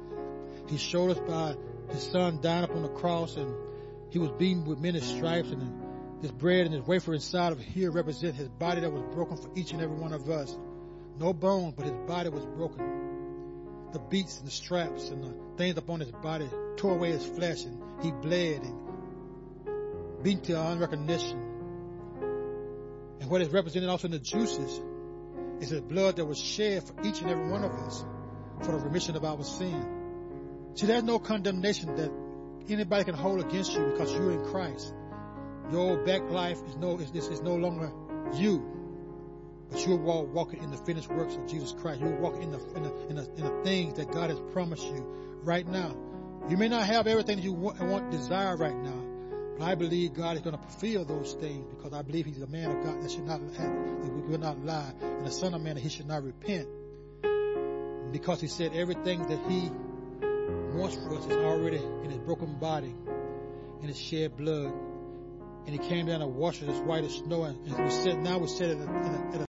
He showed us by His Son dying upon the cross and He was beaten with many stripes and this bread and this wafer inside of here represent His body that was broken for each and every one of us. No bones, but His body was broken. The beats and the straps and the things upon His body tore away His flesh and He bled and beaten to unrecognition. And what is represented also in the juices is the blood that was shed for each and every one of us for the remission of our sin. See, there's no condemnation that anybody can hold against you because you're in Christ. Your back life is no is, is, is no longer you, but you're walk, walking in the finished works of Jesus Christ. You're walking in the in the, in the in the things that God has promised you right now. You may not have everything that you want, want desire right now, but I believe God is going to fulfill those things because I believe He's a man of God that should not have, that we will not lie, and a son of man that He should not repent. Because He said everything that He wants for us is already in His broken body, in His shed blood, and He came down and washed us as white as snow. And we said now we at a, at a, at a